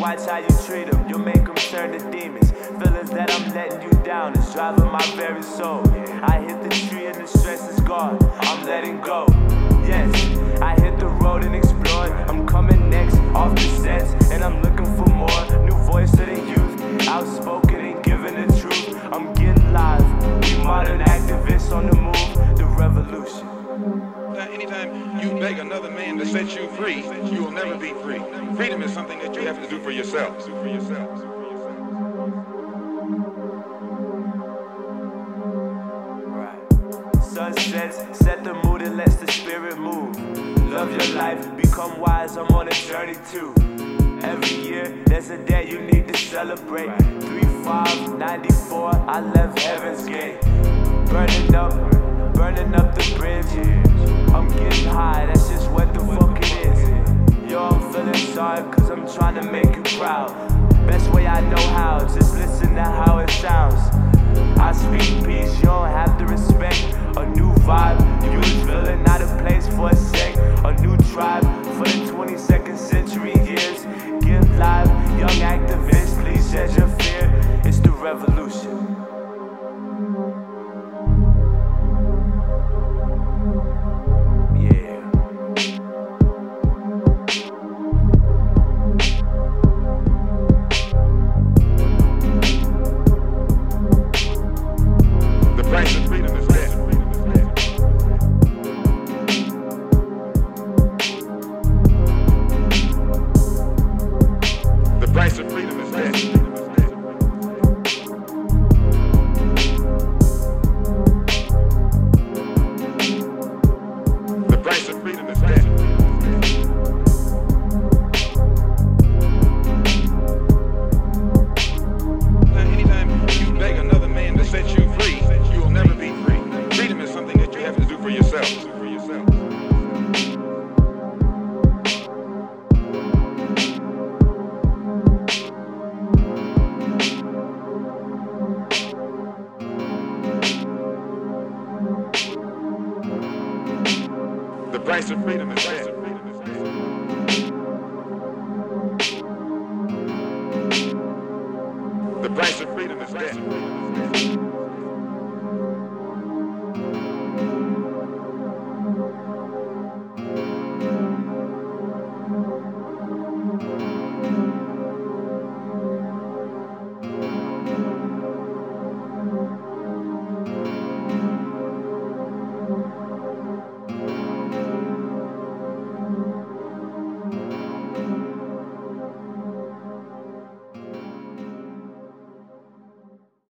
watch how you treat them. You make them turn to demons. Feelings that I'm letting you down is driving my very soul. I hit the tree and the never be free. Freedom is something that you have to do for yourself. For yourself. Sunsets set the mood and lets the spirit move. Love your life, become wise. I'm on a journey too. Every year, there's a day you need to celebrate. 3 5 94, I left heaven's gate. Burning up, burning up the bridge. I'm getting high, the price of freedom is dead. The price of freedom is dead.